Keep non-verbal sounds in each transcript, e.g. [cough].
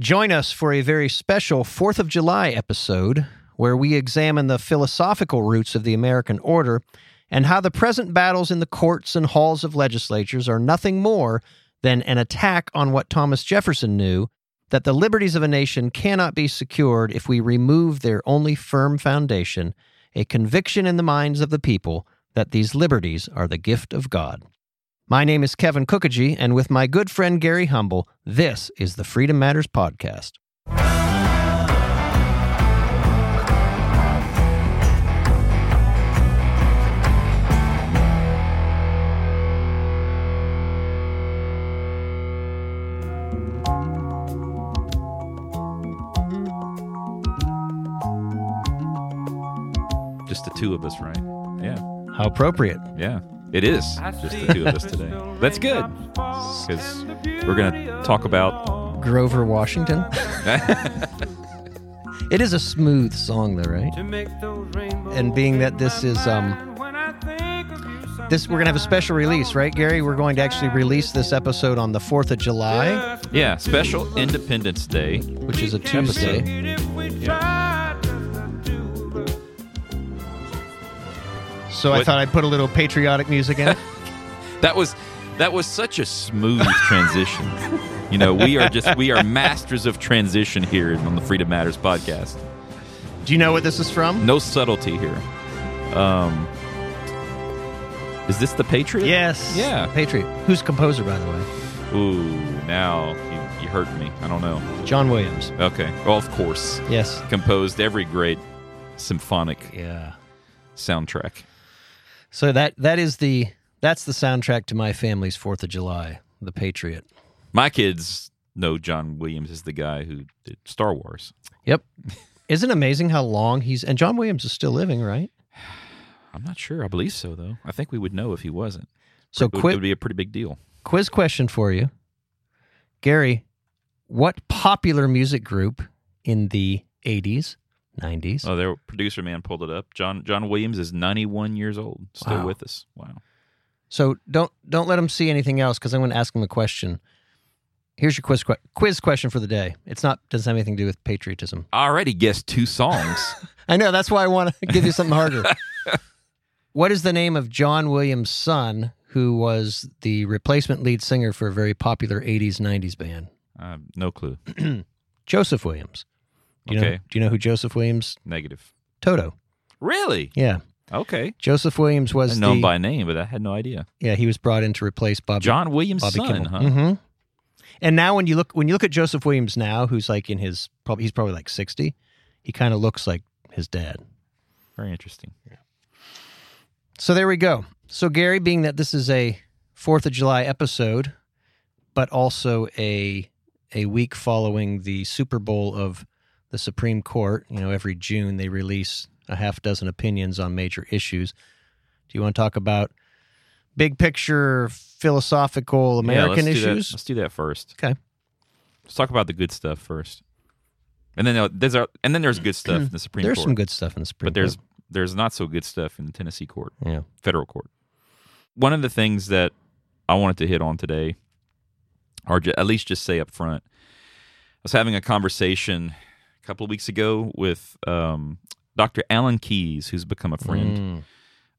Join us for a very special 4th of July episode where we examine the philosophical roots of the American order and how the present battles in the courts and halls of legislatures are nothing more than an attack on what Thomas Jefferson knew that the liberties of a nation cannot be secured if we remove their only firm foundation, a conviction in the minds of the people that these liberties are the gift of God. My name is Kevin Kookogey, and with my good friend Gary Humble, this is the Freedom Matters Podcast. Just the two of us, right? Yeah. How appropriate. Yeah. It is just the two of us today. That's good because we're going to talk about Grover Washington. [laughs] it is a smooth song, though, right? And being that this is um, this, we're gonna have a special release, right, Gary? We're going to actually release this episode on the Fourth of July, yeah special Independence Day. which is a Tuesday. So I thought I'd put a little patriotic music in. [laughs] That was that was such a smooth [laughs] transition. you know, we are just we are masters of transition here on the Freedom Matters podcast. Do you know what this is from? No subtlety here. Um, is this the Patriot? Yes. Yeah. Patriot. Who's composer, by the way? Ooh, now you, you hurt me. I don't know. John Williams. Okay. Well, of course, Yes. composed every great symphonic Yeah. soundtrack. So that that is the that's the soundtrack to my family's Fourth of July, The Patriot. My kids know John Williams is the guy who did Star Wars. Yep. Isn't it amazing how long he's and John Williams is still living, right? I'm not sure. I believe so, though. I think we would know if he wasn't. So it would, it would be a pretty big deal. quiz question for you. Gary, what popular music group in the 80s, 90s? Oh, their producer man pulled it up. John John Williams is 91 years old, still Wow. with us. Wow. So don't don't let him see anything else because I'm going to ask him a question. Here's your quiz que- quiz question for the day. It's not doesn't have anything to do with patriotism. I already guessed two songs. [laughs] I know that's why I want to [laughs] give you something harder. [laughs] what is the name of John Williams' son, who was the replacement lead singer for a very popular '80s '90s band? uh, no clue. [clears throat] Joseph Williams. Do you know? Okay. Do you know who Joseph Williams? Negative. Toto. Really? Yeah, Okay. Joseph Williams I was know him the by name, but I had no idea. yeah he was brought in to replace Bob John Williams' Bobby son, Kimball. huh? hmm And now when you look when you look at Joseph Williams now, who's like in his probably he's probably like sixty, he kind of looks like his dad. Very interesting. So there we go. So Gary, being that this is a Fourth of July episode, but also a a week following the Super Bowl of the Supreme Court, you know, every June they release a half dozen opinions on major issues. Do you want to talk about big picture philosophical Yeah, American let's do issues? Let's do that first. Okay. Let's talk about the good stuff first. And then there's and then there's good stuff in the Supreme There's Court. There's some good stuff in the Supreme Court. but there's there's not so good stuff in the Tennessee court, Yeah. federal court. One of the things that I wanted to hit on today, or at least just say up front, I was having a conversation a couple of weeks ago with um, Dr. Alan Keyes, who's become a friend Mm.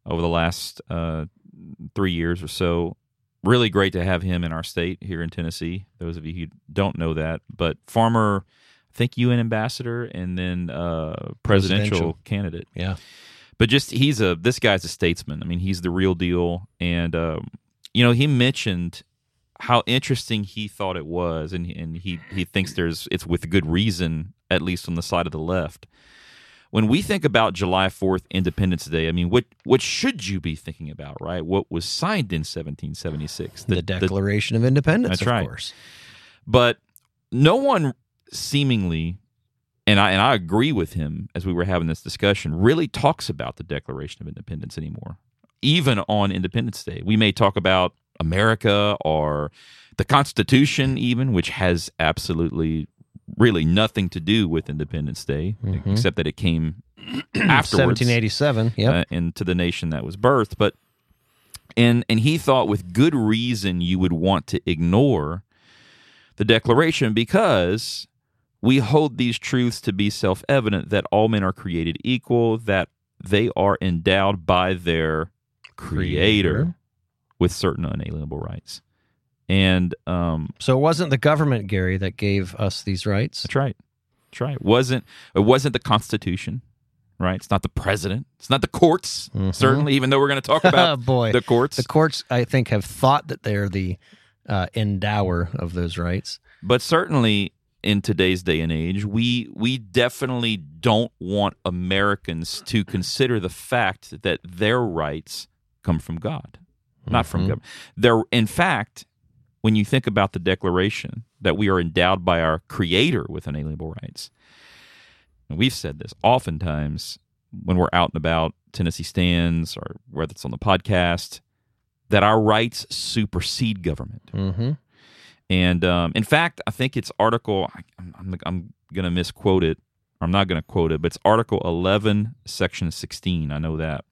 over the last uh, three years or so. Really great to have him in our state here in Tennessee. Those of you who don't know that, but former, I think UN ambassador and then uh, presidential, Presidential. candidate. Yeah. But just he's a this guy's a statesman. I mean, he's the real deal. And um, you know, he mentioned how interesting he thought it was, and and he he thinks there's it's with good reason, at least on the side of the left. When we think about July Fourth, Independence Day, I mean, what what should you be thinking about, right? What was signed in 1776, The, Declaration of Independence, That's of right. course. but no one seemingly and I and I agree with him as we were having this discussion really talks about the Declaration of Independence anymore. Even on Independence Day, we may talk about America or the Constitution, even which has absolutely really nothing to do with Independence Day, Mhm. except that it came [clears throat] afterwards 1787. Yep. uh, into the nation that was birthed. But and and he thought with good reason you would want to ignore the Declaration because we hold these truths to be self evident that all men are created equal, that they are endowed by their creator, Creator. With certain unalienable rights. And um, So it wasn't the government, Gary, that gave us these rights. that's right. That's right. It wasn't it wasn't the Constitution, right? It's not the president. It's not the courts. Mhm. Certainly, even though we're going to talk [laughs] Oh about boy, the courts. the courts, I think, have thought that they're the uh, endower of those rights. but certainly in today's day and age we we definitely don't want americans to consider the fact that their rights come from god not from Mhm. government there in fact when you think about the declaration that we are endowed by our creator with inalienable rights and we've said this oftentimes when we're out and about tennessee stands or whether it's on the podcast that our rights supersede government Mm-hmm. and um, in fact, I think it's article. I- I'm, I'm, I'm going to misquote it. I'm not going to quote it, but it's Article 11, Section 16. I know that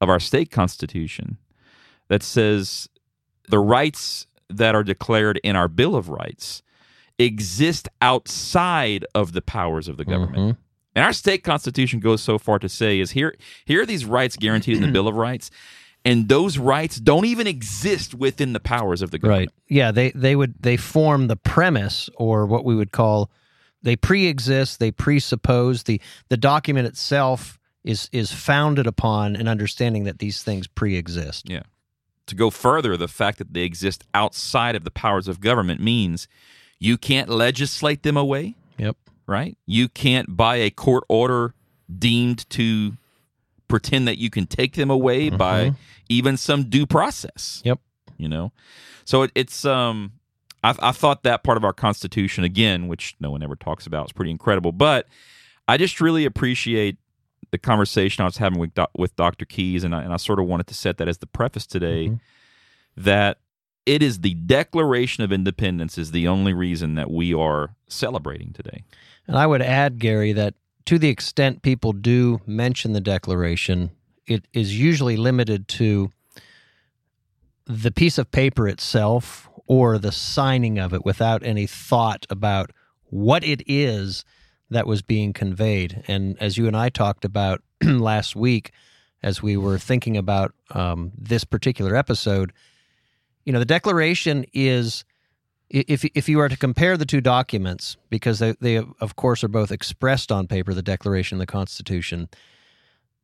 of our state constitution that says the rights that are declared in our Bill of Rights exist outside of the powers of the government. Mm-hmm. And our state constitution goes so far to say is here here are these rights guaranteed in the [clears throat] Bill of Rights, and those rights don't even exist within the powers of the government. Right. Yeah. They they would they form the premise, or what we would call they pre-exist. They presuppose the the document itself is is founded upon an understanding that these things pre-exist. Yeah. To go further, the fact that they exist outside of the powers of government means you can't legislate them away, Yep. right? You can't, by a court order, deemed to pretend that you can take them away by even some due process. Yep. You know, so it, it's um, I, I thought that part of our Constitution again, which no one ever talks about, is pretty incredible. But I just really appreciate the conversation I was having with with Dr. Keyes, and I, and I sort of wanted to set that as the preface today Mhm. that it is the Declaration of Independence is the only reason that we are celebrating today. And I would add, Gary, that to the extent people do mention the Declaration, it is usually limited to the piece of paper itself or the signing of it without any thought about what it is that was being conveyed. And as you and I talked about [clears throat] last week, as we were thinking about um, this particular episode, you know, the Declaration is if if you are to compare the two documents, because they, they of course are both expressed on paper, the Declaration and the Constitution,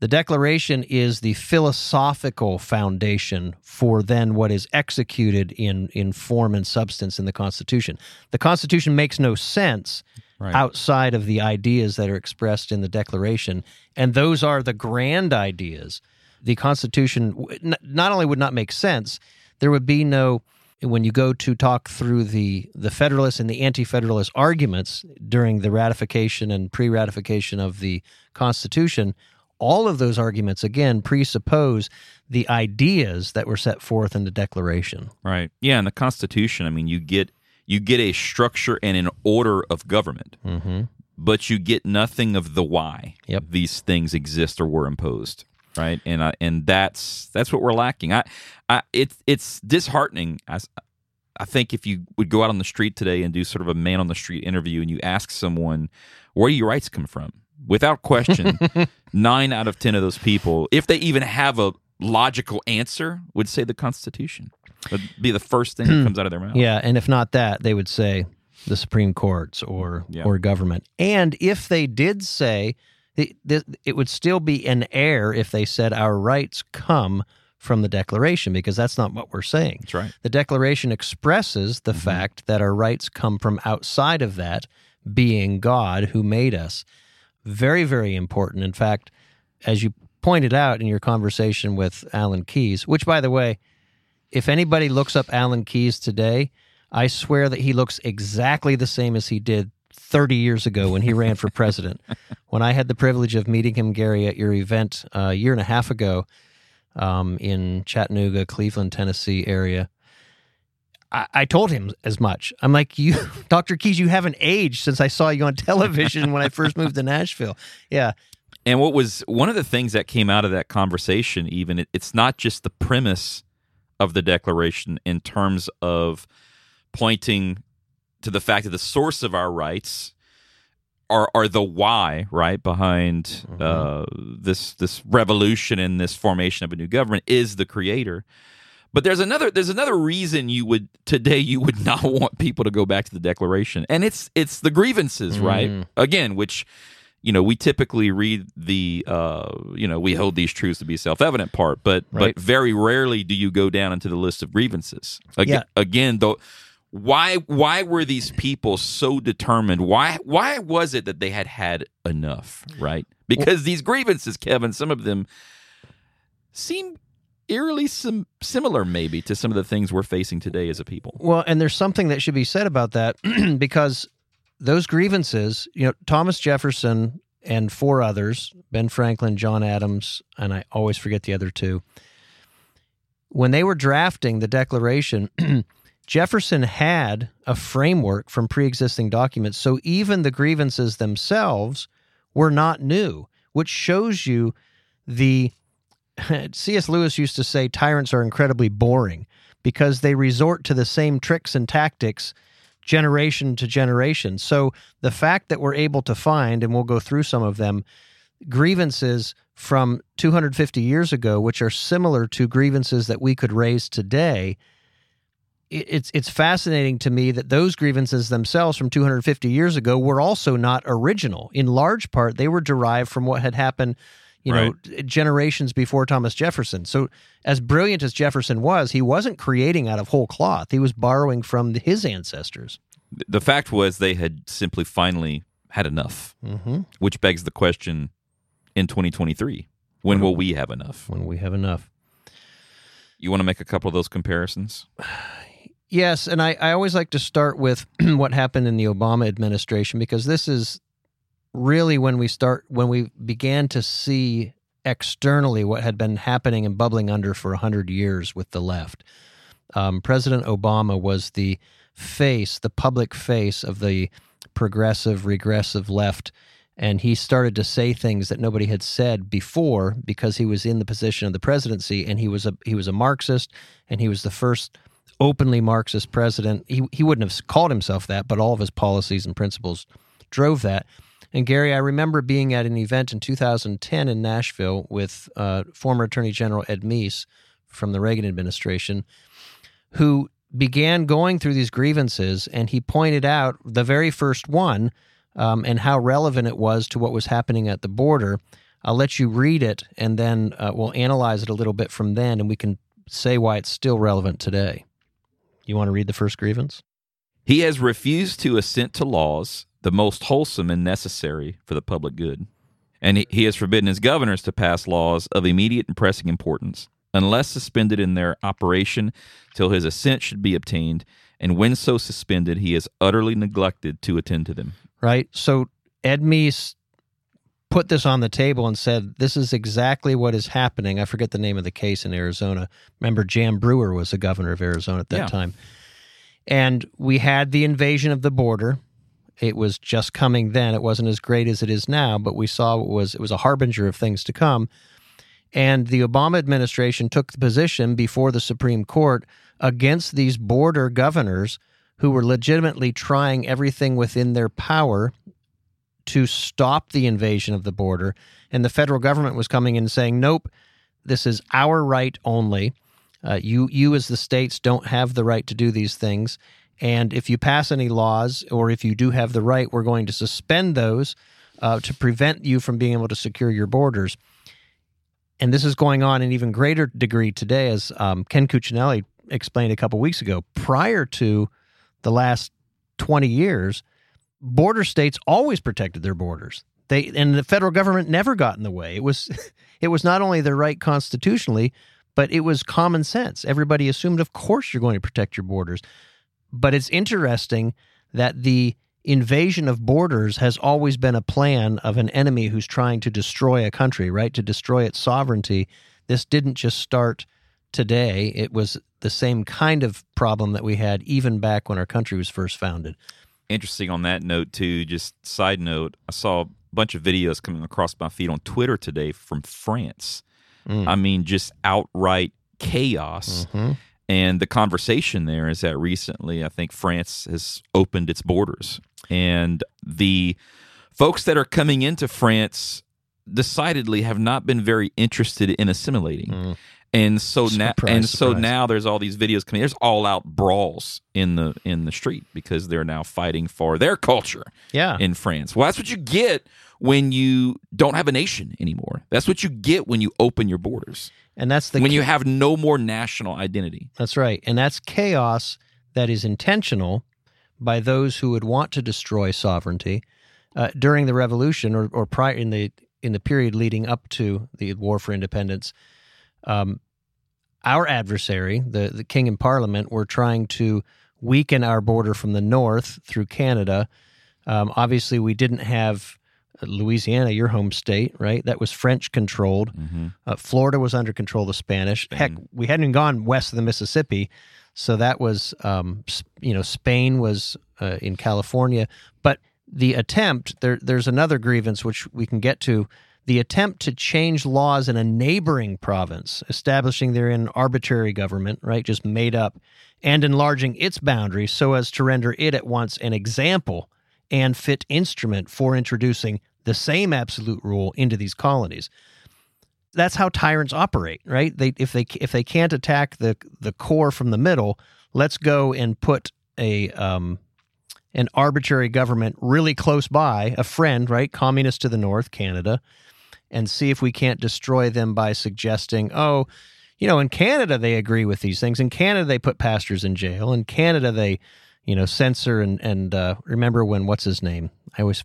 the Declaration is the philosophical foundation for then what is executed in in form and substance in the Constitution. The Constitution makes no sense Right. outside of the ideas that are expressed in the Declaration, and those are the grand ideas. The Constitution not only would not make sense, there would be no when you go to talk through the the Federalist and the Anti-Federalist arguments during the ratification and pre-ratification of the Constitution. All of those arguments again presuppose the ideas that were set forth in the Declaration. Right. Yeah, in the Constitution, I mean, you get you get a structure and an order of government, Mm-hmm. but you get nothing of the why Yep. these things exist or were imposed. Right, and I, and that's that's what we're lacking. I, I it's it's disheartening. I, I think if you would go out on the street today and do sort of a man on the street interview, and you ask someone where do your rights come from, without question, [laughs] nine out of ten of those people, if they even have a logical answer, would say the Constitution. Would be the first thing that hmm. comes out of their mouth. Yeah, and if not that, they would say the Supreme Courts or Yeah. or government. And if they did say it, it would still be an error if they said our rights come from the Declaration because that's not what we're saying. That's right. The Declaration expresses the mm-hmm. fact that our rights come from outside of that, being God who made us. Very, very important. In fact, as you pointed out in your conversation with Alan Keyes, which, by the way, if anybody looks up Alan Keyes today, I swear that he looks exactly the same as he did 30 years ago when he ran for president. [laughs] when I had the privilege of meeting him, Gary, at your event uh, a year and a half ago um, in Chattanooga, Cleveland, Tennessee area, I, I told him as much. I'm like, you, [laughs] Dr. Keyes, you haven't aged since I saw you on television when I first moved to [laughs] Nashville. Yeah. And what was one of the things that came out of that conversation, even it, it's not just the premise of the Declaration in terms of pointing to the fact that the source of our rights are are the why right behind Mm-hmm. uh, this this revolution and this formation of a new government is the creator. But there's another there's another reason you would today you would [laughs] not want people to go back to the Declaration, and it's it's the grievances, right? Mm. Again, which you know we typically read the uh, you know we hold these truths to be self evident part, but Right. but very rarely do you go down into the list of grievances. Again, Yeah. again though why why were these people so determined why why was it that they had had enough right because these grievances kevin some of them seem eerily sim- similar maybe to some of the things we're facing today as a people Well, and there's something that should be said about that [clears throat] because those grievances, you know, Thomas Jefferson and four others, Ben Franklin, John Adams, and I always forget the other two, when they were drafting the Declaration, [clears throat] Jefferson had a framework from pre existing documents. So even the grievances themselves were not new, which shows you the. [laughs] C.S. Lewis used to say tyrants are incredibly boring because they resort to the same tricks and tactics generation to generation. So the fact that we're able to find, and we'll go through some of them, grievances from 250 years ago, which are similar to grievances that we could raise today. It's it's fascinating to me that those grievances themselves from 250 years ago were also not original. In large part, they were derived from what had happened, you know, generations before Thomas Jefferson. So, as brilliant as Jefferson was, he wasn't creating out of whole cloth. He was borrowing from his ancestors. the fact was they had simply finally had enough Mm-hmm. which begs the question in 2023 when will we have enough When we have enough. you want to make a couple of those comparisons Yes, and I, I always like to start with [clears throat] what happened in the Obama administration because this is really when we start when we began to see externally what had been happening and bubbling under for 100 years with the left. Um, President Obama was the face, the public face of the progressive, regressive left. And he started to say things that nobody had said before because he was in the position of the presidency and he was a he was a Marxist and he was the first openly Marxist president. He he wouldn't have called himself that, but all of his policies and principles drove that. And Gary, I remember being at an event in 2010 in Nashville with uh, former Attorney General Ed Meese from the Reagan administration, who began going through these grievances, and he pointed out the very first one um, and how relevant it was to what was happening at the border. I'll let you read it, and then uh, we'll analyze it a little bit from then, and we can say why it's still relevant today. You want to read the first grievance? He has refused to assent to laws, the most wholesome and necessary for the public good. And he, he has forbidden his governors to pass laws of immediate and pressing importance, unless suspended in their operation till his assent should be obtained. And when so suspended, he has utterly neglected to attend to them. right? So Ed Meese put this on the table and said, "This is exactly what is happening." I forget the name of the case in Arizona. Remember, Jan Brewer was the governor of Arizona at that Yeah. time, and we had the invasion of the border. It was just coming then. It wasn't as great as it is now, but we saw it was it was a harbinger of things to come. And the Obama administration took the position before the Supreme Court against these border governors who were legitimately trying everything within their power to stop the invasion of the border. And the federal government was coming in saying, nope, this is our right only. Uh, you, you as the states don't have the right to do these things. And if you pass any laws or if you do have the right, we're going to suspend those uh, to prevent you from being able to secure your borders. And this is going on in even greater degree today, as um, Ken Cuccinelli explained a couple weeks ago. Prior to the last 20 years, border states always protected their borders. They and the federal government never got in the way. It was [laughs] it was not only their right constitutionally, but it was common sense. Everybody assumed of course you're going to protect your borders. But it's interesting that the invasion of borders has always been a plan of an enemy who's trying to destroy a country, right? To destroy its sovereignty. This didn't just start today. It was the same kind of problem that we had even back when our country was first founded. Interesting on that note, too, just side note, I saw a bunch of videos coming across my feed on Twitter today from France. Mm. I mean, just outright chaos. Mhm. And the conversation there is that recently, I think France has opened its borders. And the folks that are coming into France decidedly have not been very interested in assimilating. Mm. And so now and so surprise. now there's all these videos coming. There's all out brawls in the in the street because they're now fighting for their culture Yeah. in France. Well, that's what you get when you don't have a nation anymore. That's what you get when you open your borders. And that's the when you have no more national identity. That's right. And that's chaos that is intentional by those who would want to destroy sovereignty uh, during the revolution or, or prior in the in the period leading up to the war for independence. Um, our adversary, the, the king and parliament, were trying to weaken our border from the north through Canada. Um, obviously, we didn't have Louisiana, your home state, right? That was French controlled. Uh, Florida was under control of the Spanish. Heck, we hadn't even gone west of the Mississippi, so that was, um, you know, Spain was uh, in California. But the attempt there, there's another grievance which we can get to. The attempt to change laws in a neighboring province, establishing therein arbitrary government, right, just made up, and enlarging its boundaries so as to render it at once an example and fit instrument for introducing the same absolute rule into these colonies that's how tyrants operate, right? They if they if they can't attack the the core from the middle, let's go and put a um an arbitrary government really close by, a friend, right? Communist to the north, Canada, and see if we can't destroy them by suggesting, oh, you know, in Canada they agree with these things. In Canada they put pastors in jail. In Canada they, you know, censor and and uh, remember when what's his name? I always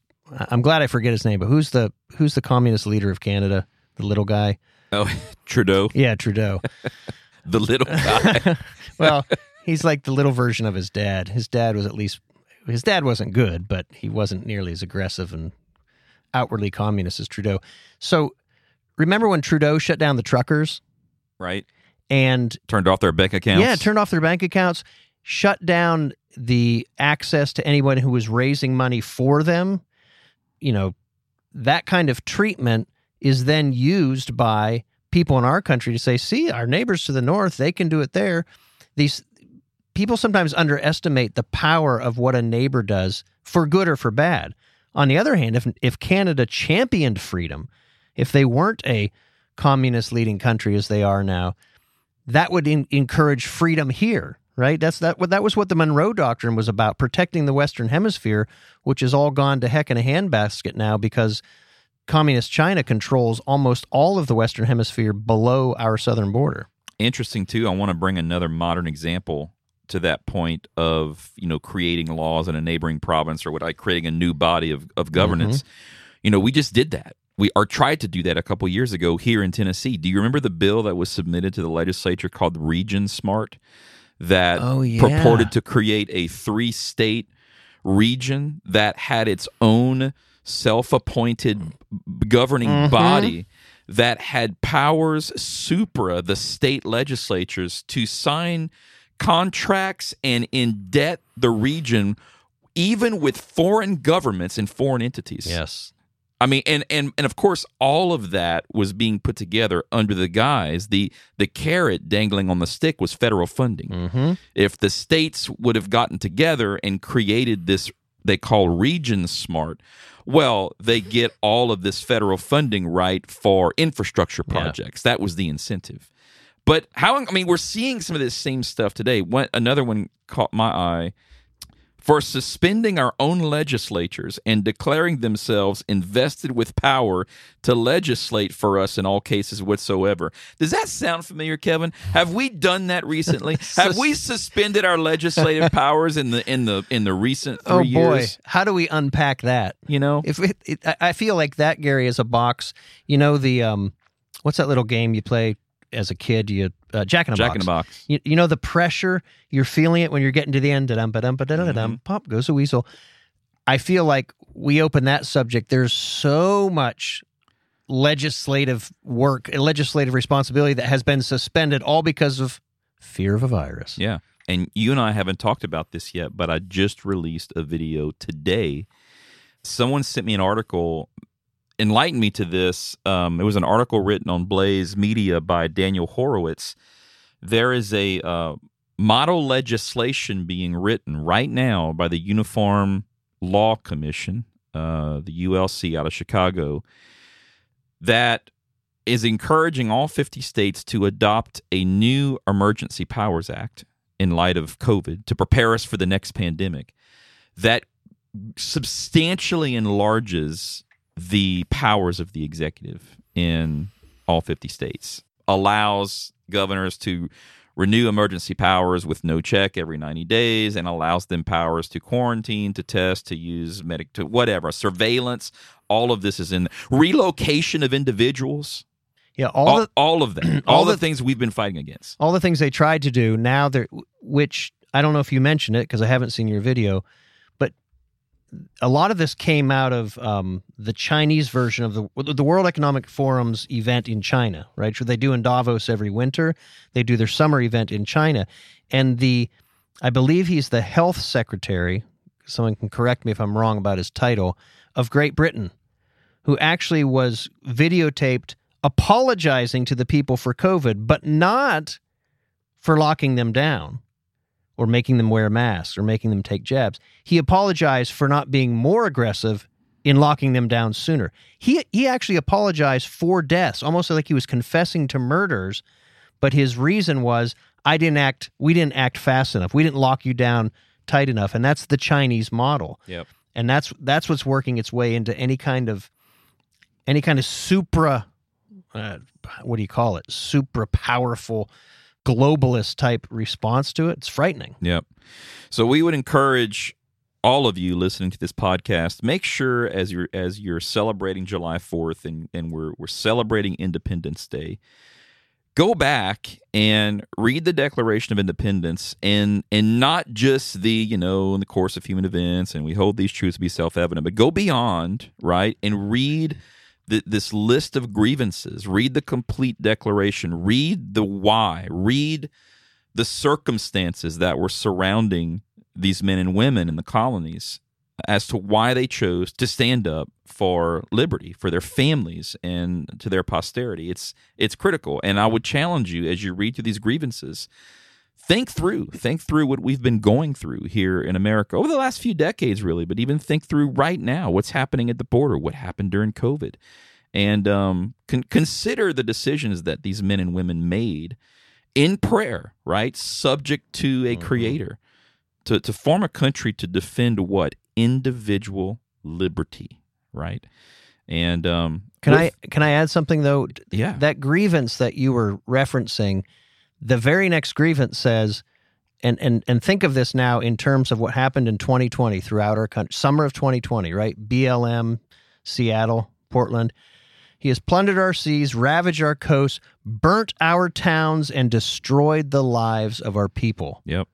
I'm glad I forget his name, but who's the who's the communist leader of Canada? The little guy. Oh, [laughs] Trudeau, Yeah, Trudeau. [laughs] the little guy. [laughs] well, he's like the little version of his dad. His dad was at least his dad wasn't good, but he wasn't nearly as aggressive and outwardly communist as Trudeau. So remember when Trudeau shut down the truckers right? and Turned off their bank accounts. yeah, turned off their bank accounts, shut down the access to anyone who was raising money for them. You know, that kind of treatment is then used by people in our country to say, see, our neighbors to the north, they can do it there. These people sometimes underestimate the power of what a neighbor does for good or for bad. On the other hand, if if Canada championed freedom, if they weren't a communist leading country as they are now, that would in, encourage freedom here, right? That's that. What that was what the Monroe Doctrine was about, protecting the Western Hemisphere, which has all gone to heck in a handbasket now because communist China controls almost all of the Western Hemisphere below our southern border. interesting too. I want to bring another modern example to that point of you know creating laws in a neighboring province or what I creating a new body of of governance. Mm-hmm. You know, we just did that. We are tried to do that a couple years ago here in Tennessee. Do you remember the bill that was submitted to the legislature called Region Smart that Oh, yeah. purported to create a three state region that had its own self-appointed governing Mhm. body that had powers supra the state legislatures to sign contracts and indebt the region even with foreign governments and foreign entities. Yes. I mean, and and and of course, all of that was being put together under the guise the the carrot dangling on the stick was federal funding. Mm-hmm. If the states would have gotten together and created this, they call region smart. Well, they get all of this federal funding right for infrastructure Yeah. projects. That was the incentive. But how? I mean, we're seeing some of this same stuff today. One, another one caught my eye for suspending our own legislatures and declaring themselves invested with power to legislate for us in all cases whatsoever. Does that sound familiar, Kevin? Have we done that recently? [laughs] Have we suspended our legislative powers in the in the in the recent three Oh boy, years? how do we unpack that? You know, If it, it, I- I feel like that Gary is a box. You know the um, what's that little game you play as a kid? You uh, Jack in a Jack Box. in the Box. You, you know the pressure you're feeling it when you're getting to the end. Ba-dum, ba-da-da-dum, Mm-hmm. Pop goes a weasel. I feel like we open that subject. There's so much legislative work, legislative responsibility that has been suspended all because of fear of a virus. Yeah. And you and I haven't talked about this yet, but I just released a video today. Someone sent me an article, enlightened me to this. Um, it was an article written on Blaze Media by Daniel Horowitz. There is a uh, model legislation being written right now by the Uniform Law Commission. uh, the ULC out of Chicago, that is encouraging all 50 states to adopt a new Emergency Powers Act in light of COVID to prepare us for the next pandemic that substantially enlarges the powers of the executive in all 50 states, allows governors to renew emergency powers with no check every 90 days and allows them powers to quarantine to test to use medic to whatever surveillance. All of this is in relocation of individuals. Yeah, all, all, the all of them [clears throat] all, all the, the- things we've been fighting against. All the things they tried to do now they're which I don't know if you mentioned it because I haven't seen your video, a lot of this came out of um, the Chinese version of the the World Economic Forum's event in China, right? Where they do in Davos every winter. They do their summer event in China, and the I believe he's the health secretary. Someone can correct me if I'm wrong about his title of Great Britain, who actually was videotaped apologizing to the people for COVID, but not for locking them down or making them wear masks or making them take jabs. He apologized for not being more aggressive in locking them down sooner. He he actually apologized for deaths, almost like he was confessing to murders, but his reason was I didn't act we didn't act fast enough. We didn't lock you down tight enough, and that's the Chinese model. yep And that's that's what's working its way into any kind of any kind of supra uh, what do you call it? Supra powerful globalist type response to it. It's frightening. Yep. So we would encourage all of you listening to this podcast, make sure as you're as you're celebrating July 4th and, and we're we're celebrating Independence Day, go back and read the Declaration of Independence and and not just the, you know, in the course of human events and we hold these truths to be self-evident, but go beyond, right? And read th- this list of grievances, read the complete declaration, read the why, read the circumstances that were surrounding these men and women in the colonies as to why they chose to stand up for liberty for their families and to their posterity. It's it's critical. And i would challenge you as you read through these grievances think through think through what we've been going through here in america over the last few decades really but even think through right now what's happening at the border what happened during covid and um, con- consider the decisions that these men and women made in prayer, right? Subject to a Mhm. creator to, to form a country to defend what? Individual liberty, right? And um, Can with- I can I add something though? Yeah. That grievance that you were referencing, the very next grievance says, and and and think of this now in terms of what happened in 2020 throughout our country, summer of 2020, right? BLM, Seattle, Portland. He has plundered our seas, ravaged our coasts, burnt our towns, and destroyed the lives of our people. Yep.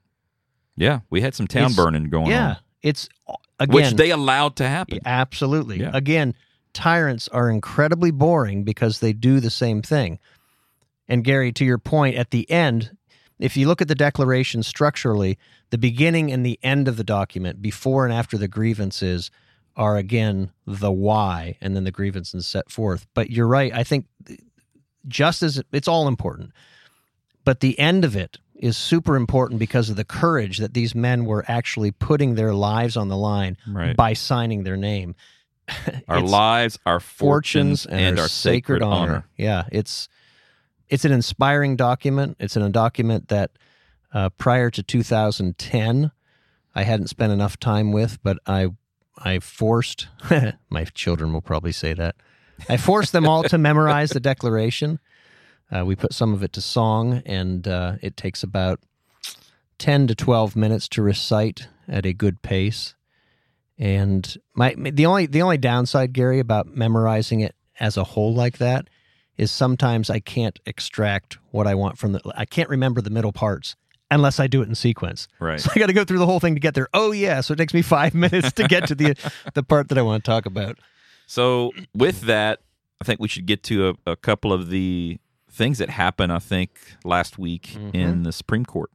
Yeah, we had some town It's- burning going yeah, on, Yeah, it's uh, again which they allowed to happen. Absolutely. Yeah. Again, tyrants are incredibly boring because they do the same thing. And Gary, to your point, at the end, if you look at the declaration structurally, the beginning and the end of the document, before and after the grievances, are again the why, and then the grievances set forth. But you're right. I think just as it's all important, but the end of it is super important because of the courage that these men were actually putting their lives on the line Right. by signing their name. Our lives, our fortunes, fortunes and, our sacred, honor. Yeah, it's it's an inspiring document. It's an, a document that uh, prior to 2010, I hadn't spent enough time with, but I I forced [laughs] my children will probably say that I forced them all to memorize the Declaration. Uh, we put some of it to song, and uh, it takes about 10 to 12 minutes to recite at a good pace. And my the only the only downside, Gary, about memorizing it as a whole like that is sometimes I can't extract what I want from the I can't remember the middle parts unless I do it in sequence. Right. So I got to go through the whole thing to get there. Oh yeah, so it takes me 5 [laughs] minutes to get to the the part that I want to talk about. So with that, I think we should get to a, a couple of the things that happened. I think last week Mhm. in the Supreme Court.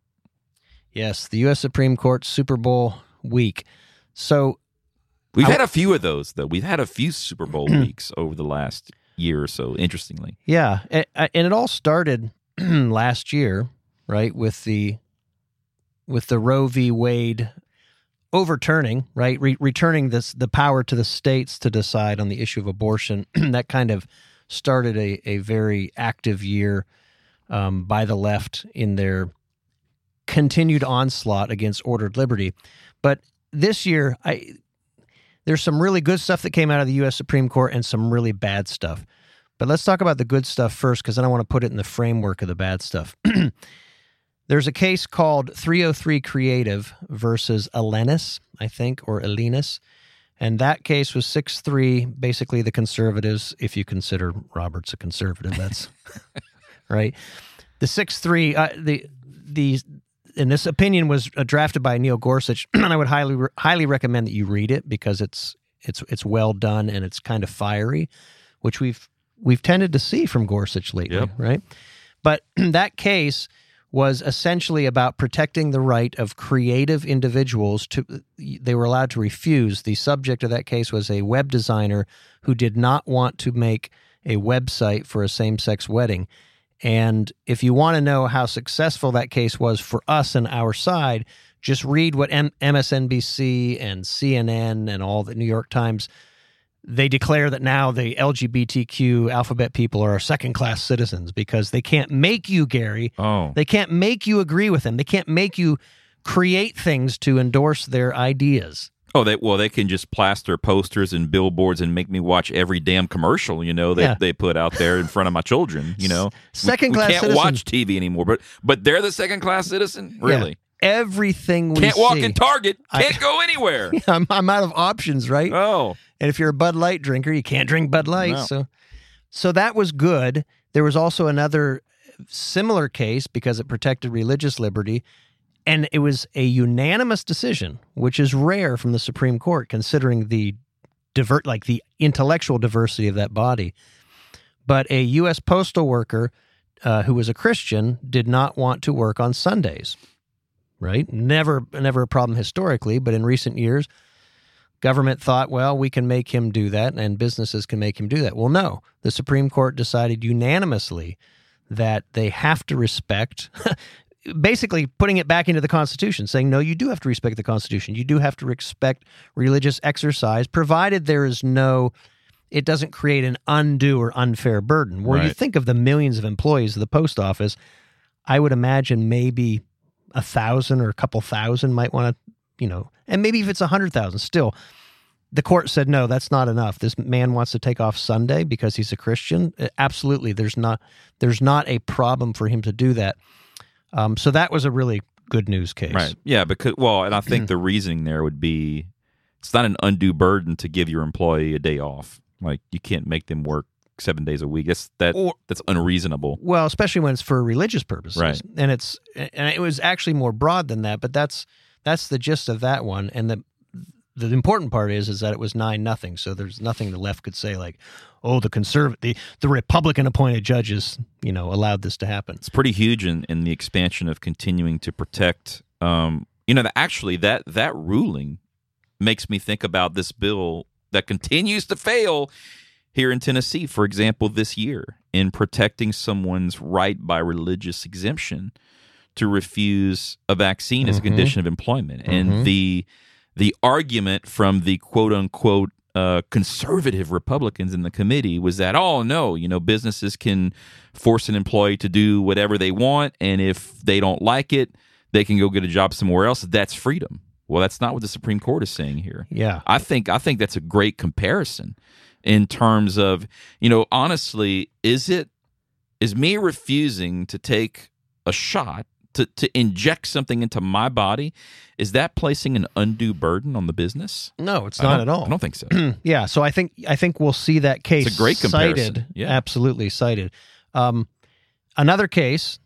Yes, the US Supreme Court Super Bowl week. So We've I- had a few of those though. We've had a few Super Bowl [clears throat] weeks over the last year or so. Interestingly, Yeah, a- a- and it all started [clears throat] last year, right? With the with the Roe v. Wade overturning, right, Re- returning this the power to the states to decide on the issue of abortion. [clears throat] that kind of started a, a very active year um, by the left in their continued onslaught against ordered liberty. But this year, I there's some really good stuff that came out of the U.S. Supreme Court and some really bad stuff. But let's talk about the good stuff first, because then I want to put it in the framework of the bad stuff. [clears throat] There's a case called 303 Creative versus Elenis, I think, or Elenus. And that case was 6 3, basically the conservatives, if you consider Roberts a conservative, that's [laughs] right. The 6 3, uh, the, the, and this opinion was uh, drafted by Neil Gorsuch, [clears throat] and I would highly highly recommend that you read it because it's it's it's well done and it's kind of fiery, which we've we've tended to see from Gorsuch lately, Yep. right? But [clears throat] that case was essentially about protecting the right of creative individuals to they were allowed to refuse. The subject of that case was a web designer who did not want to make a website for a same-sex wedding. And if you want to know how successful that case was for us and our side, just read what M- MSNBC and CNN and all the New York Times they declare that now the LGBTQ alphabet people are second class citizens because they can't make you, Gary. Oh, They can't make you agree with them. They can't make you create things to endorse their ideas. Oh, they well, they can just plaster posters and billboards and make me watch every damn commercial. You know, they Yeah. they put out there in front of my children. You know, Second we, class we can't citizen. watch TV anymore, but but they're the second class citizen. Really, Everything we can't walk in Target. [laughs] Can't go anywhere. [laughs] I'm, I'm out of options, right? Oh, And if you're a Bud Light drinker, you can't drink Bud Light. No. So, so that was good. There was also another similar case because it protected religious liberty, and it was a unanimous decision, which is rare from the Supreme Court, considering the divert, like the intellectual diversity of that body. But a U.S. postal worker uh, who was a Christian did not want to work on Sundays. Right? Never, never a problem historically, but in recent years, government thought, well, we can make him do that and businesses can make him do that. Well, no. The Supreme Court decided unanimously that they have to respect, [laughs] basically putting it back into the Constitution, saying, no, you do have to respect the Constitution. You do have to respect religious exercise, provided there is no, it doesn't create an undue or unfair burden. Where you think of the millions of employees of the post office, I would imagine maybe a thousand or a couple thousand might want to, you know, and maybe if it's a hundred thousand, still, the court said no, that's not enough. This man wants to take off Sunday because he's a Christian. Uh, Absolutely, there's not there's not a problem for him to do that. Um, so that was a really good news case. right. Yeah, because well, and I think the reasoning there would be it's not an undue burden to give your employee a day off. Like you can't make them work seven days a week. That's that Or that's unreasonable. well, especially when it's for religious purposes, Right. And it's and it was actually more broad than that, but that's that's the gist of that one. And the the important part is is that it was nine nothing. So there's nothing the left could say like, oh, the conservative, the, the Republican appointed judges, you know, allowed this to happen. It's pretty huge in, in the expansion of continuing to protect. Um, you know, actually that that ruling makes me think about this bill that continues to fail here in Tennessee, for example, this year in protecting someone's right by religious exemption to refuse a vaccine as a Mhm. condition of employment, Mhm. and the the argument from the quote unquote uh, conservative Republicans in the committee was that oh no, you know businesses can force an employee to do whatever they want, and if they don't like it, they can go get a job somewhere else. That's freedom. Well, that's not what the Supreme Court is saying here. Yeah. I think I think that's a great comparison in terms of you know honestly is it is me refusing to take a shot to to inject something into my body is that placing an undue burden on the business? No, it's not at all. I don't think so. [clears throat] yeah, so I think I think we'll see that case It's a great comparison. cited. Yeah. Absolutely cited. Um, another case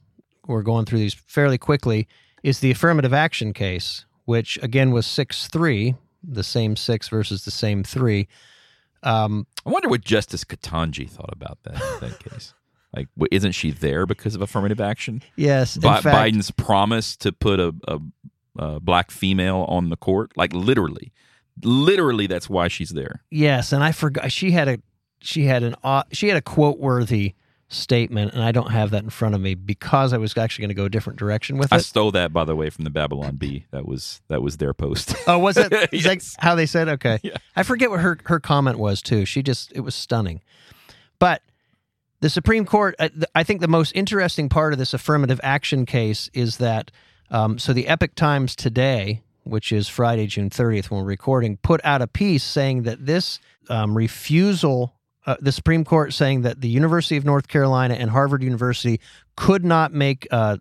we're going through these fairly quickly is the affirmative action case, which again was six three, the same six versus the same three. Um, I wonder what Justice Ketanji thought about that that case. Like, isn't she there because of affirmative action? yes, in Bi- fact, Biden's promise to put a, a, a black female on the court, like literally, literally, that's why she's there. yes, and I forgot she had a she had an she had a quote worthy statement, and I don't have that in front of me because I was actually going to go a different direction with it. I stole that by the way from the Babylon Bee. That was that was their post. [laughs] Oh, was it? [laughs] Yes. how they said? Okay. Yeah. I forget what her her comment was too. She just it was stunning. But the Supreme Court, uh, I think the most interesting part of this affirmative action case is that um, so the Epoch Times today, which is Friday, June 30th, when we're recording, put out a piece saying that this um, refusal, uh, the Supreme Court saying that the University of North Carolina and Harvard University could not make uh,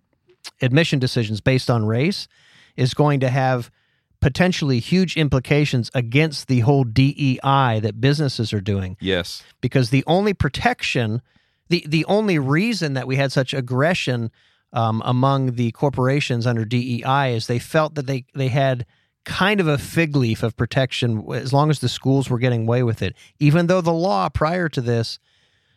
admission decisions based on race, is going to have potentially huge implications against the whole DEI that businesses are doing yes. because the only protection, the the only reason that we had such aggression um, among the corporations under DEI is they felt that they they had kind of a fig leaf of protection as long as the schools were getting away with it, even though the law prior to this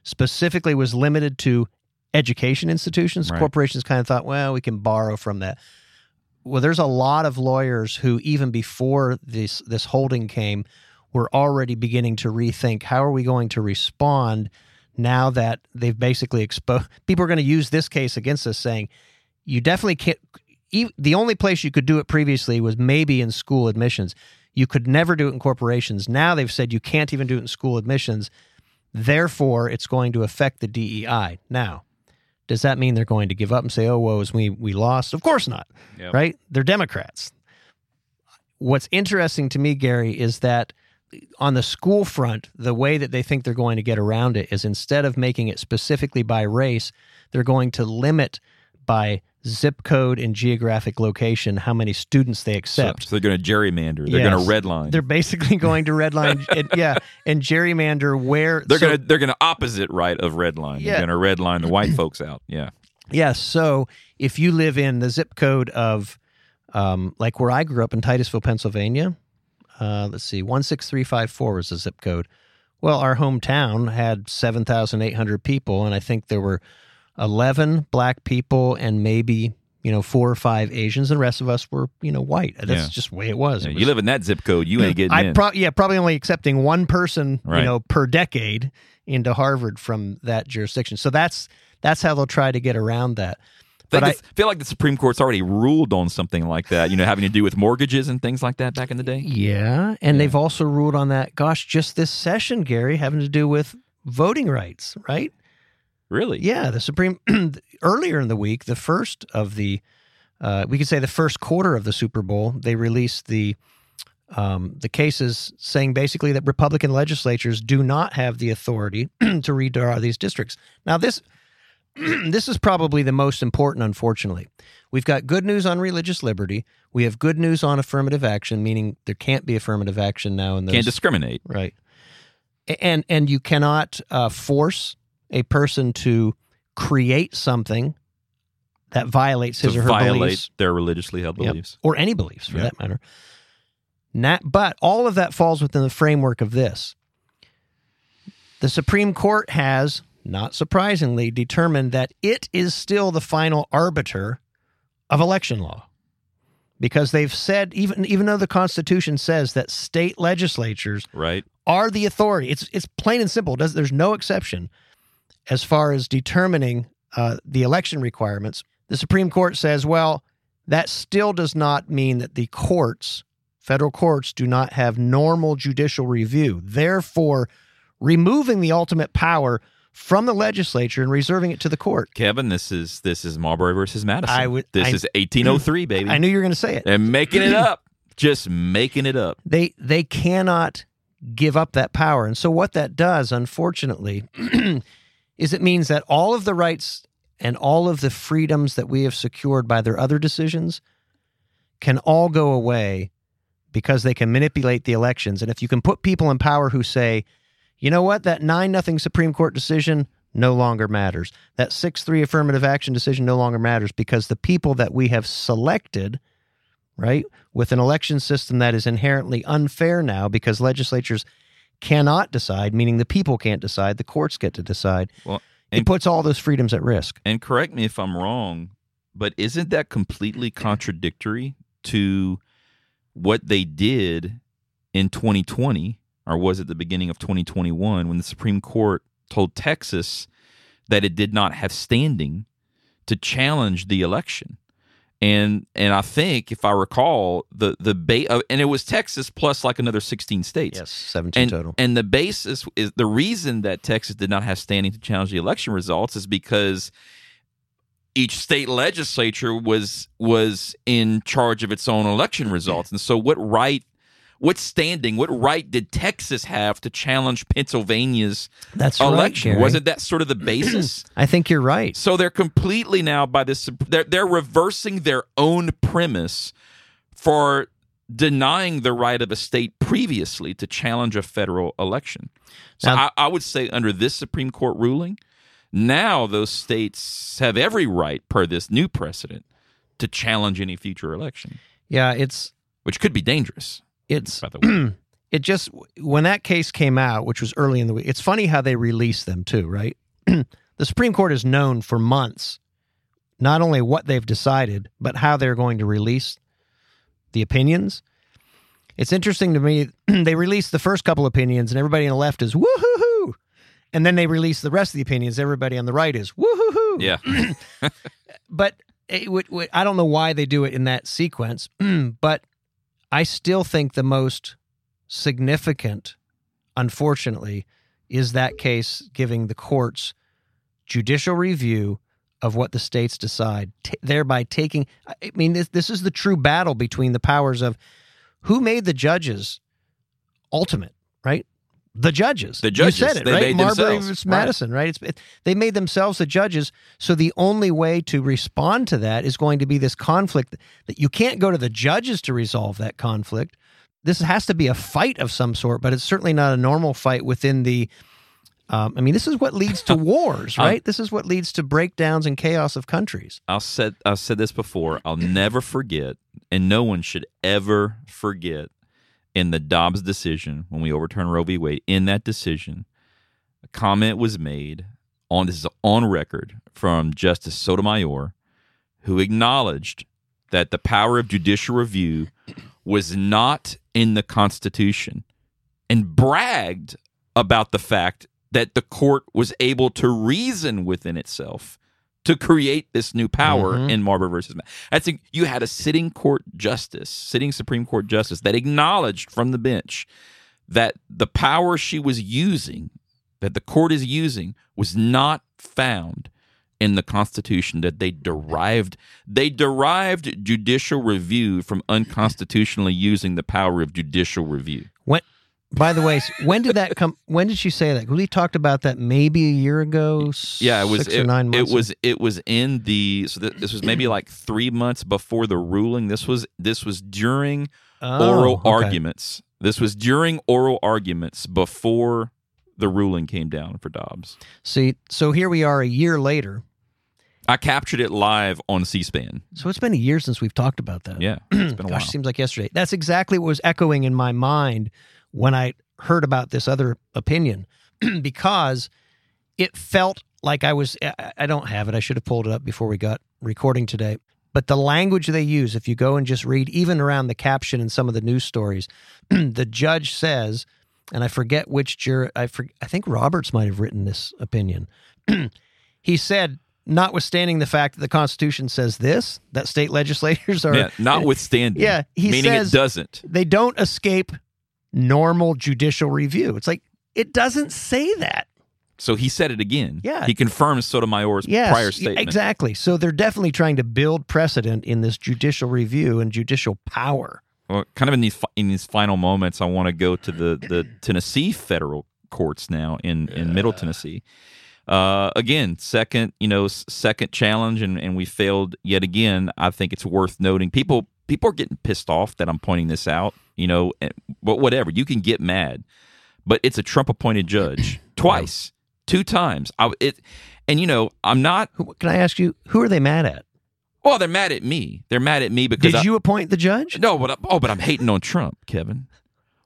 specifically was limited to education institutions. Right. Corporations kind of thought, well, we can borrow from that. Well, there's a lot of lawyers who, even before this this holding came, were already beginning to rethink how are we going to respond now that they've basically exposed. People are going to use this case against us, saying you definitely can't. e- The only place you could do it previously was maybe in school admissions. You could never do it in corporations. Now they've said you can't even do it in school admissions. Therefore, it's going to affect the DEI. Now, does that mean they're going to give up and say, "Oh, woes, we we lost"? Of course not Yep. right? They're Democrats. What's interesting to me, Gary, is that on the school front, the way that they think they're going to get around it is instead of making it specifically by race, they're going to limit by zip code and geographic location how many students they accept. so they're going to gerrymander. They're Yes. going to redline. They're basically going to redline, [laughs] and, yeah, and gerrymander where They're so- gonna they're gonna opposite right of redline. Yeah. They're gonna redline the white folks out. Yeah. [clears throat] Yes. So if you live in the zip code of, um, like where I grew up in Titusville, Pennsylvania, uh, let's see, 16354 was the zip code. Well, our hometown had 7,800 people, and I think there were 11 black people and maybe, you know, four or five Asians, and the rest of us were, you know, white. That's Yeah. just the way it was. Yeah, It you live in that zip code, you ain't getting I in. pro- yeah, probably only accepting one person, Right. you know, per decade into Harvard from that jurisdiction. So that's that's how they'll try to get around that. I But I, feel like the Supreme Court's already ruled on something like that. You know, having to do with mortgages and things like that back in the day. yeah, and they've also ruled on that. Gosh, just this session, Gary, having to do with voting rights, right? Really? Yeah, the Supreme [clears throat] earlier in the week, the first of the, uh, we could say the first quarter of the Super Bowl, they released the um, the cases saying basically that Republican legislatures do not have the authority [clears throat] to redraw these districts. Now this [clears throat] this is probably the most important, unfortunately. We've got good news on religious liberty. We have good news on affirmative action, meaning there can't be affirmative action now in those Can't discriminate. Right. And and you cannot uh, force a person to create something that violates his or her violate beliefs their religiously held Yep. beliefs. or any beliefs for Yep. that matter. Not, but all of that falls within the framework of this. The Supreme Court has, not surprisingly, determined that it is still the final arbiter of election law. Because they've said, even even though the Constitution says that state legislatures Right. are the authority. It's it's plain and simple. Does there's no exception as far as determining uh, the election requirements. The Supreme Court says, well, that still does not mean that the courts, federal courts, do not have normal judicial review. Therefore, removing the ultimate power from the legislature and reserving it to the court. Kevin, this is this is Marbury versus Madison. I would- this I- is 1803, [clears throat] baby. I knew you were going to say it. and making it up. Just making it up. they they cannot give up that power and so what that does unfortunately [clears throat] is it means that all of the rights and all of the freedoms that we have secured by their other decisions can all go away because they can manipulate the elections and if you can put people in power who say you know what that 9 nothing supreme court decision no longer matters that 6-3 affirmative action decision no longer matters because the people that we have selected right? With an election system that is inherently unfair now because legislatures cannot decide, meaning the people can't decide, the courts get to decide. Well, it puts all those freedoms at risk. And correct me if I'm wrong, but isn't that completely contradictory to what they did in 2020, or was it the beginning of 2021 when the Supreme Court told Texas that it did not have standing to challenge the election. And and I think if I recall the the ba- uh, and it was Texas plus like another 16 states. Yes, 17 And, total. and the basis is the reason that Texas did not have standing to challenge the election results is because each state legislature was was in charge of its own election results. And so what right what standing, what right did Texas have to challenge Pennsylvania's That's right, election? Gary. Wasn't that sort of the [clears throat] basis? I think you're right. So they're completely now by this they're they're reversing their own premise for denying the right of a state previously to challenge a federal election. So Now- I, I would say under this Supreme Court ruling, now those states have every right per this new precedent to challenge any future election, Yeah, it's which could be dangerous. It's By the way, [clears throat] it just when that case came out, which was early in the week. It's funny how they release them too, right? [clears throat] the Supreme Court is known for months not only what they've decided, but how they're going to release the opinions. It's interesting to me. [clears throat] they release the first couple opinions, and everybody on the left is woohoo, and then they release the rest of the opinions. Everybody on the right is woohoo. yeah, [laughs] but it would, would- I don't know why they do it in that sequence, but I still think the most significant, unfortunately, is that case giving the courts judicial review of what the states decide, t- thereby taking. I mean, this, this is the true battle between the powers of who made the judges ultimate, right? The judges. The judges. You said it, They right? made Marbury themselves. versus Right. Madison, right? It's, it, they made themselves the judges. So the only way to respond to that is going to be this conflict that you can't go to the judges to resolve that conflict. This has to be a fight of some sort, but it's certainly not a normal fight within the. Um, I mean, this is what leads to [laughs] wars, Um, right? this is what leads to breakdowns and chaos of countries. I'll said I've said this before. I'll never forget, and no one should ever forget. In the Dobbs decision, when we overturned Roe v. Wade, in that decision, a comment was made on this is on record from Justice Sotomayor, who acknowledged that the power of judicial review was not in the Constitution, and bragged about the fact that the court was able to reason within itself to create this new power Mhm. in Marbury versus. Ma- That's a, you had a sitting court justice, sitting Supreme Court justice that acknowledged from the bench that the power she was using, that the court is using, was not found in the Constitution. That they derived they derived judicial review from unconstitutionally using the power of judicial review. By the way, when did that come? When did she say that? We talked about that maybe a year ago. Yeah, it was six it, or nine months. It was it was in the so th- this was maybe like three months before the ruling. This was this was during Oh, oral okay. arguments. This was during oral arguments before the ruling came down for Dobbs. See, so here we are a year later. I captured it live on C-SPAN. So it's been a year since we've talked about that. Yeah, it's been a [clears throat] Gosh, while. seems like yesterday. That's exactly what was echoing in my mind when I heard about this other opinion [clears throat] because it felt like I was. I- don't have it. I should have pulled it up before we got recording today. But the language they use, if you go and just read, even around the caption in some of the news stories, [clears throat] the judge says, and I forget which juror. I for, I think Roberts might have written this opinion. [clears throat] he said, notwithstanding the fact that the Constitution says this, that state [laughs] legislators are yeah, notwithstanding. Yeah, he meaning says- it doesn't. they don't escape normal judicial review. It's like it doesn't say that. So he said it again. Yeah. he confirms Sotomayor's Yes, prior statement. exactly. So they're definitely trying to build precedent in this judicial review and judicial power. Well, kind of in these in these final moments, I want to go to the the [clears throat] Tennessee federal courts now in in Middle Tennessee. Uh, again, second you know second challenge, and and we failed yet again. I think it's worth noting. People people are getting pissed off that I'm pointing this out. You know, and, but whatever. You can get mad, but it's a Trump appointed judge [clears throat] twice, two times. I it. And you know, I'm not. Can I ask you, who are they mad at? Well, they're mad at me. They're mad at me because Did I, you appoint the judge? no, but I, oh, but I'm hating on Trump, Kevin.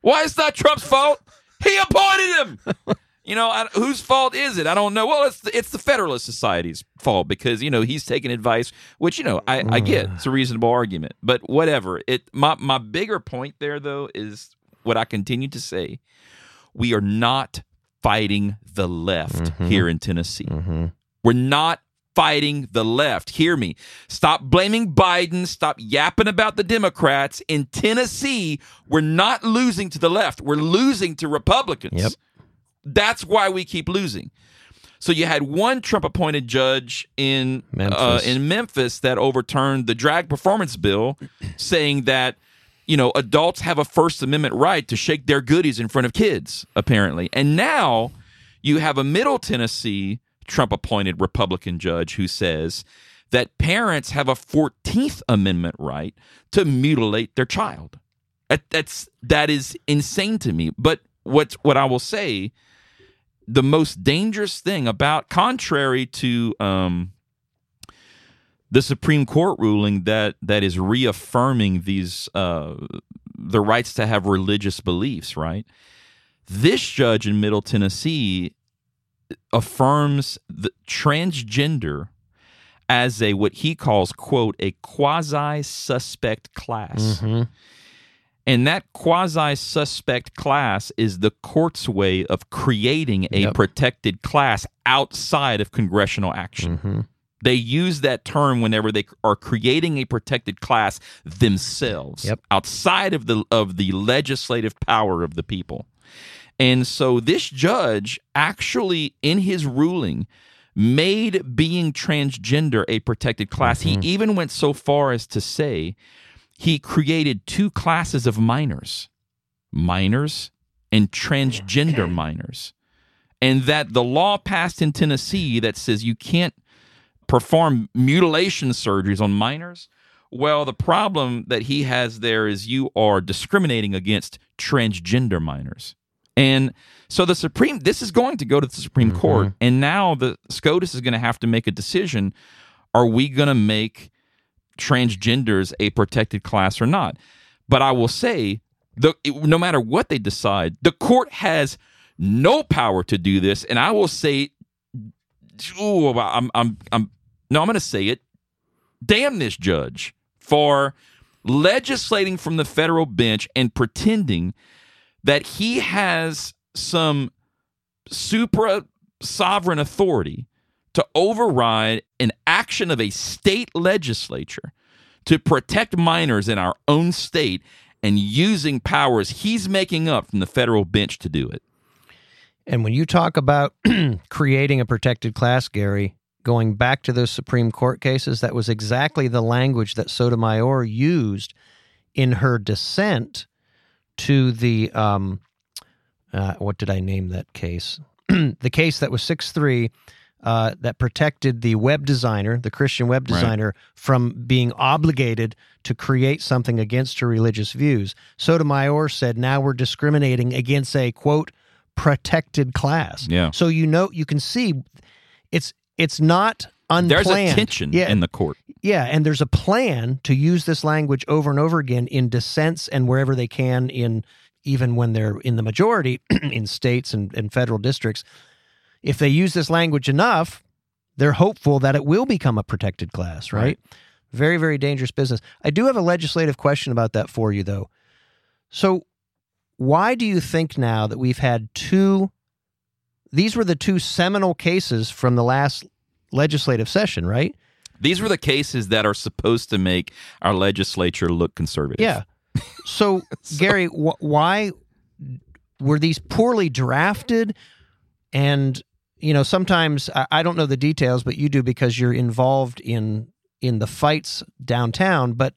Why is that Trump's fault? He appointed him. You know, I, whose fault is it? I don't know. Well, it's the, it's the Federalist Society's fault because you know he's taking advice, which you know I, I get. It's a reasonable argument, but whatever. It my my bigger point there though is what I continue to say: we are not fighting the left mm-hmm. here in Tennessee. Mm-hmm. We're not fighting the left. Hear me. Stop blaming Biden. Stop yapping about the Democrats. In Tennessee, we're not losing to the left. We're losing to Republicans. Yep. That's why we keep losing. So you had one Trump appointed judge in uh, Memphis. in Memphis that overturned the drag performance bill, saying that you know adults have a First Amendment right to shake their goodies in front of kids, apparently. And now you have a Middle Tennessee Trump appointed Republican judge who says that parents have a 14th Amendment right to mutilate their child. That, that's that is insane to me. But what what I will say, the most dangerous thing about, contrary to um, the Supreme Court ruling that that is reaffirming these uh, the rights to have religious beliefs, right? This judge in Middle Tennessee affirms the transgender as a what he calls quote a quasi suspect class. Mhm. And that quasi suspect class is the court's way of creating a Yep. protected class outside of congressional action. Mhm. They use that term whenever they are creating a protected class themselves Yep. outside of the of the legislative power of the people. And so this judge actually in his ruling made being transgender a protected class. He even went so far as to say he created two classes of minors minors and transgender minors. And that the law passed in Tennessee that says you can't perform mutilation surgeries on minors. Well, the problem that he has there is you are discriminating against transgender minors. And so the Supreme, this is going to go to the Supreme Court. Mm-hmm. And now the SCOTUS is going to have to make a decision. Are we going to make transgenders a protected class or not? But I will say, the, no matter what they decide, the court has no power to do this. And I will say, ooh, I'm, I'm, I'm, no, I'm going to say it. Damn this judge for legislating from the federal bench and pretending that he has some supra sovereign authority to override an action of a state legislature to protect minors in our own state and using powers he's making up from the federal bench to do it. And when you talk about [clears throat] creating a protected class, Gary, going back to those Supreme Court cases, that was exactly the language that Sotomayor used in her dissent to the um, uh, what did I name that case? [clears throat] the case that was six three. Uh, that protected the web designer, the Christian web Right. designer, from being obligated to create something against her religious views. Sotomayor said, now we're discriminating against a quote protected class. Yeah. So you know you can see it's it's not unplanned. There's a tension Yeah, in the court. yeah, and there's a plan to use this language over and over again in dissents and wherever they can in even when they're in the majority [clears throat] in states and, and federal districts. If they use this language enough, they're hopeful that it will become a protected class, right? Right. Very, very dangerous business. I do have a legislative question about that for you, though. So, why do you think now that we've had two? These were the two seminal cases from the last legislative session, right? These were the cases that are supposed to make our legislature look conservative. Yeah. [laughs] So, Gary, wh- why were these poorly drafted? And you know, sometimes I, don't know the details, but you do because you're involved in in the fights downtown. But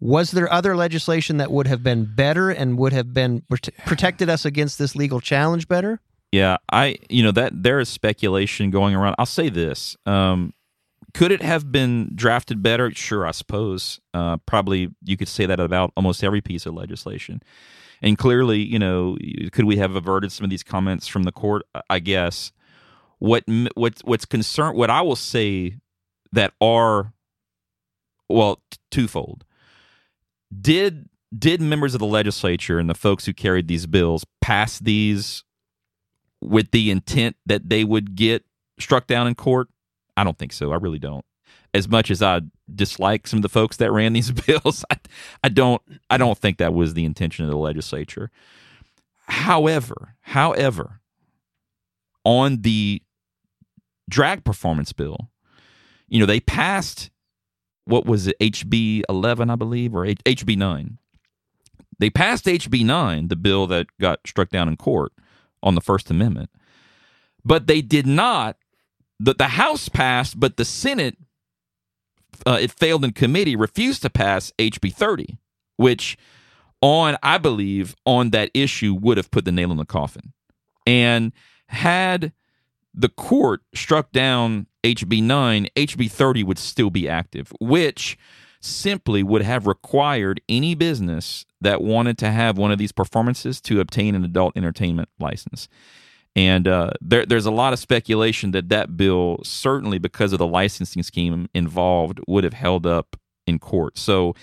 was there other legislation that would have been better and would have been prote- protected us against this legal challenge better? Yeah, I you know that there is speculation going around. I'll say this: um, could it have been drafted better? Sure, I suppose. Uh, probably you could say that about almost every piece of legislation. And clearly, you know, could we have averted some of these comments from the court? I guess. What what what's concerned? What I will say that are well t- twofold. Did did members of the legislature and the folks who carried these bills pass these with the intent that they would get struck down in court? I don't think so. I really don't. As much as I dislike some of the folks that ran these [laughs] bills, I, I don't. I don't think that was the intention of the legislature. However, however, on the drag performance bill. You know, they passed what was it, HB 11, I believe, or H- HB 9. They passed HB 9, the bill that got struck down in court on the First Amendment, but they did not. The, the House passed, but the Senate, uh, it failed in committee, refused to pass HB 30, which on, I believe, on that issue would have put the nail in the coffin. And had the court struck down HB 9, HB 30 would still be active, which simply would have required any business that wanted to have one of these performances to obtain an adult entertainment license. And uh, there, there's a lot of speculation that that bill, certainly because of the licensing scheme involved, would have held up in court. So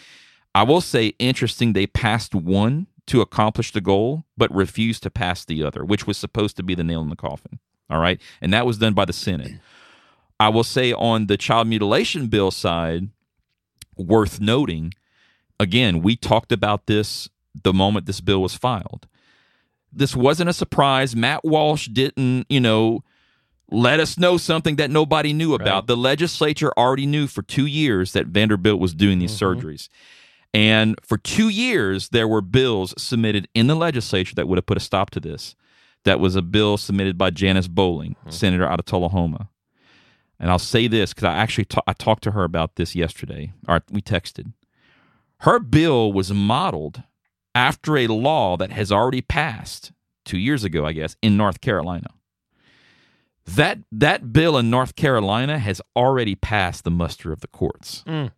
I will say, interesting, they passed one to accomplish the goal, but refused to pass the other, which was supposed to be the nail in the coffin. All right. And that was done by the Senate. I will say on the child mutilation bill side, worth noting, again, we talked about this the moment this bill was filed. This wasn't a surprise. Matt Walsh didn't, you know, let us know something that nobody knew about. Right. The legislature already knew for two years that Vanderbilt was doing these mm-hmm. surgeries. And for two years, there were bills submitted in the legislature that would have put a stop to this. That was a bill submitted by Janice Bowling, senator out of Tullahoma. And I'll say this because I actually ta- I talked to her about this yesterday. Or we texted. Her bill was modeled after a law that has already passed two years ago, I guess, in North Carolina. That that bill in North Carolina has already passed the muster of the courts. Mm.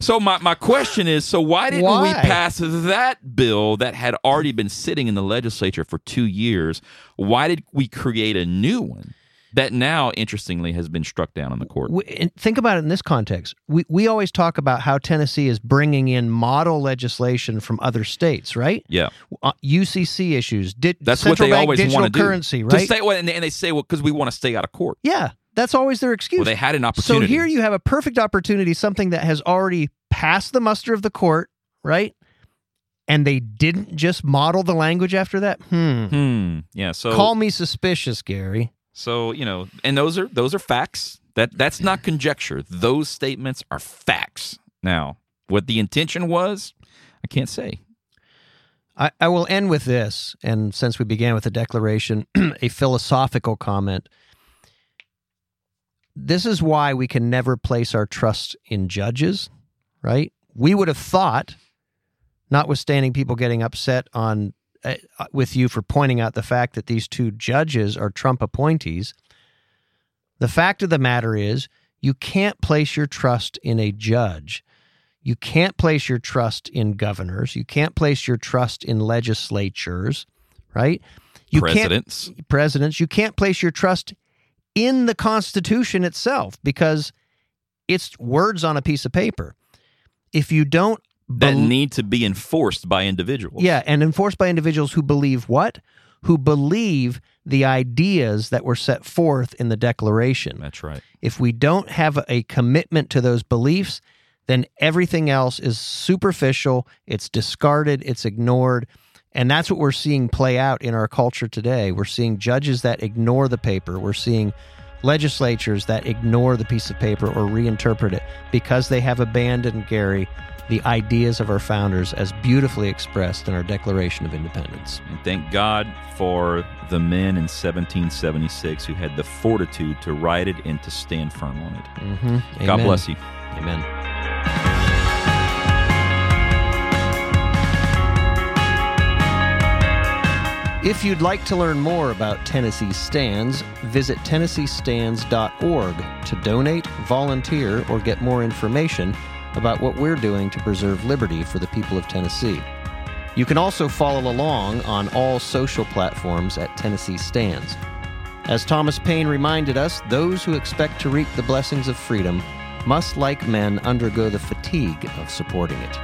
So my, my question is, so why didn't we pass that bill that had already been sitting in the legislature for two years? Why did we create a new one that now, interestingly, has been struck down in the court? We, and think about it in this context. We we always talk about how Tennessee is bringing in model legislation from other states, right? Yeah, Uh, UCC issues, di- that's central what they bank always digital want to do. currency, To right? say, well, and, they, and they say, well, because we want to stay out of court. yeah, that's always their excuse. Well, they had an opportunity. so here you have a perfect opportunity, something that has already passed the muster of the court, right? And they didn't just model the language after that. Hmm. Hmm. Yeah. So Call me suspicious, Gary. So you know, and those are those are facts. That that's not conjecture. Those statements are facts. Now, what the intention was, I can't say. I, I will end with this, and since we began with the declaration, [clears throat] a philosophical comment. This is why we can never place our trust in judges, right? We would have thought, notwithstanding people getting upset on uh, with you for pointing out the fact that these two judges are Trump appointees. The fact of the matter is, you can't place your trust in a judge. You can't place your trust in governors. You can't place your trust in legislatures, right? You Presidents. can't presidents. You can't place your trust in the Constitution itself because it's words on a piece of paper. If you don't that need to be enforced by individuals. yeah, and enforced by individuals who believe what? Who believe the ideas that were set forth in the Declaration. that's right. If we don't have a commitment to those beliefs, then everything else is superficial, it's discarded, it's ignored. And that's what we're seeing play out in our culture today. We're seeing judges that ignore the paper. We're seeing legislatures that ignore the piece of paper or reinterpret it because they have abandoned, Gary, the ideas of our founders as beautifully expressed in our Declaration of Independence. And thank God for the men in 1776 who had the fortitude to write it and to stand firm on it. Mm-hmm. God bless you. Amen. If you'd like to learn more about Tennessee Stands, visit TennesseeStands.org to donate, volunteer, or get more information about what we're doing to preserve liberty for the people of Tennessee. You can also follow along on all social platforms at Tennessee Stands. As Thomas Paine reminded us, those who expect to reap the blessings of freedom must, like men, undergo the fatigue of supporting it.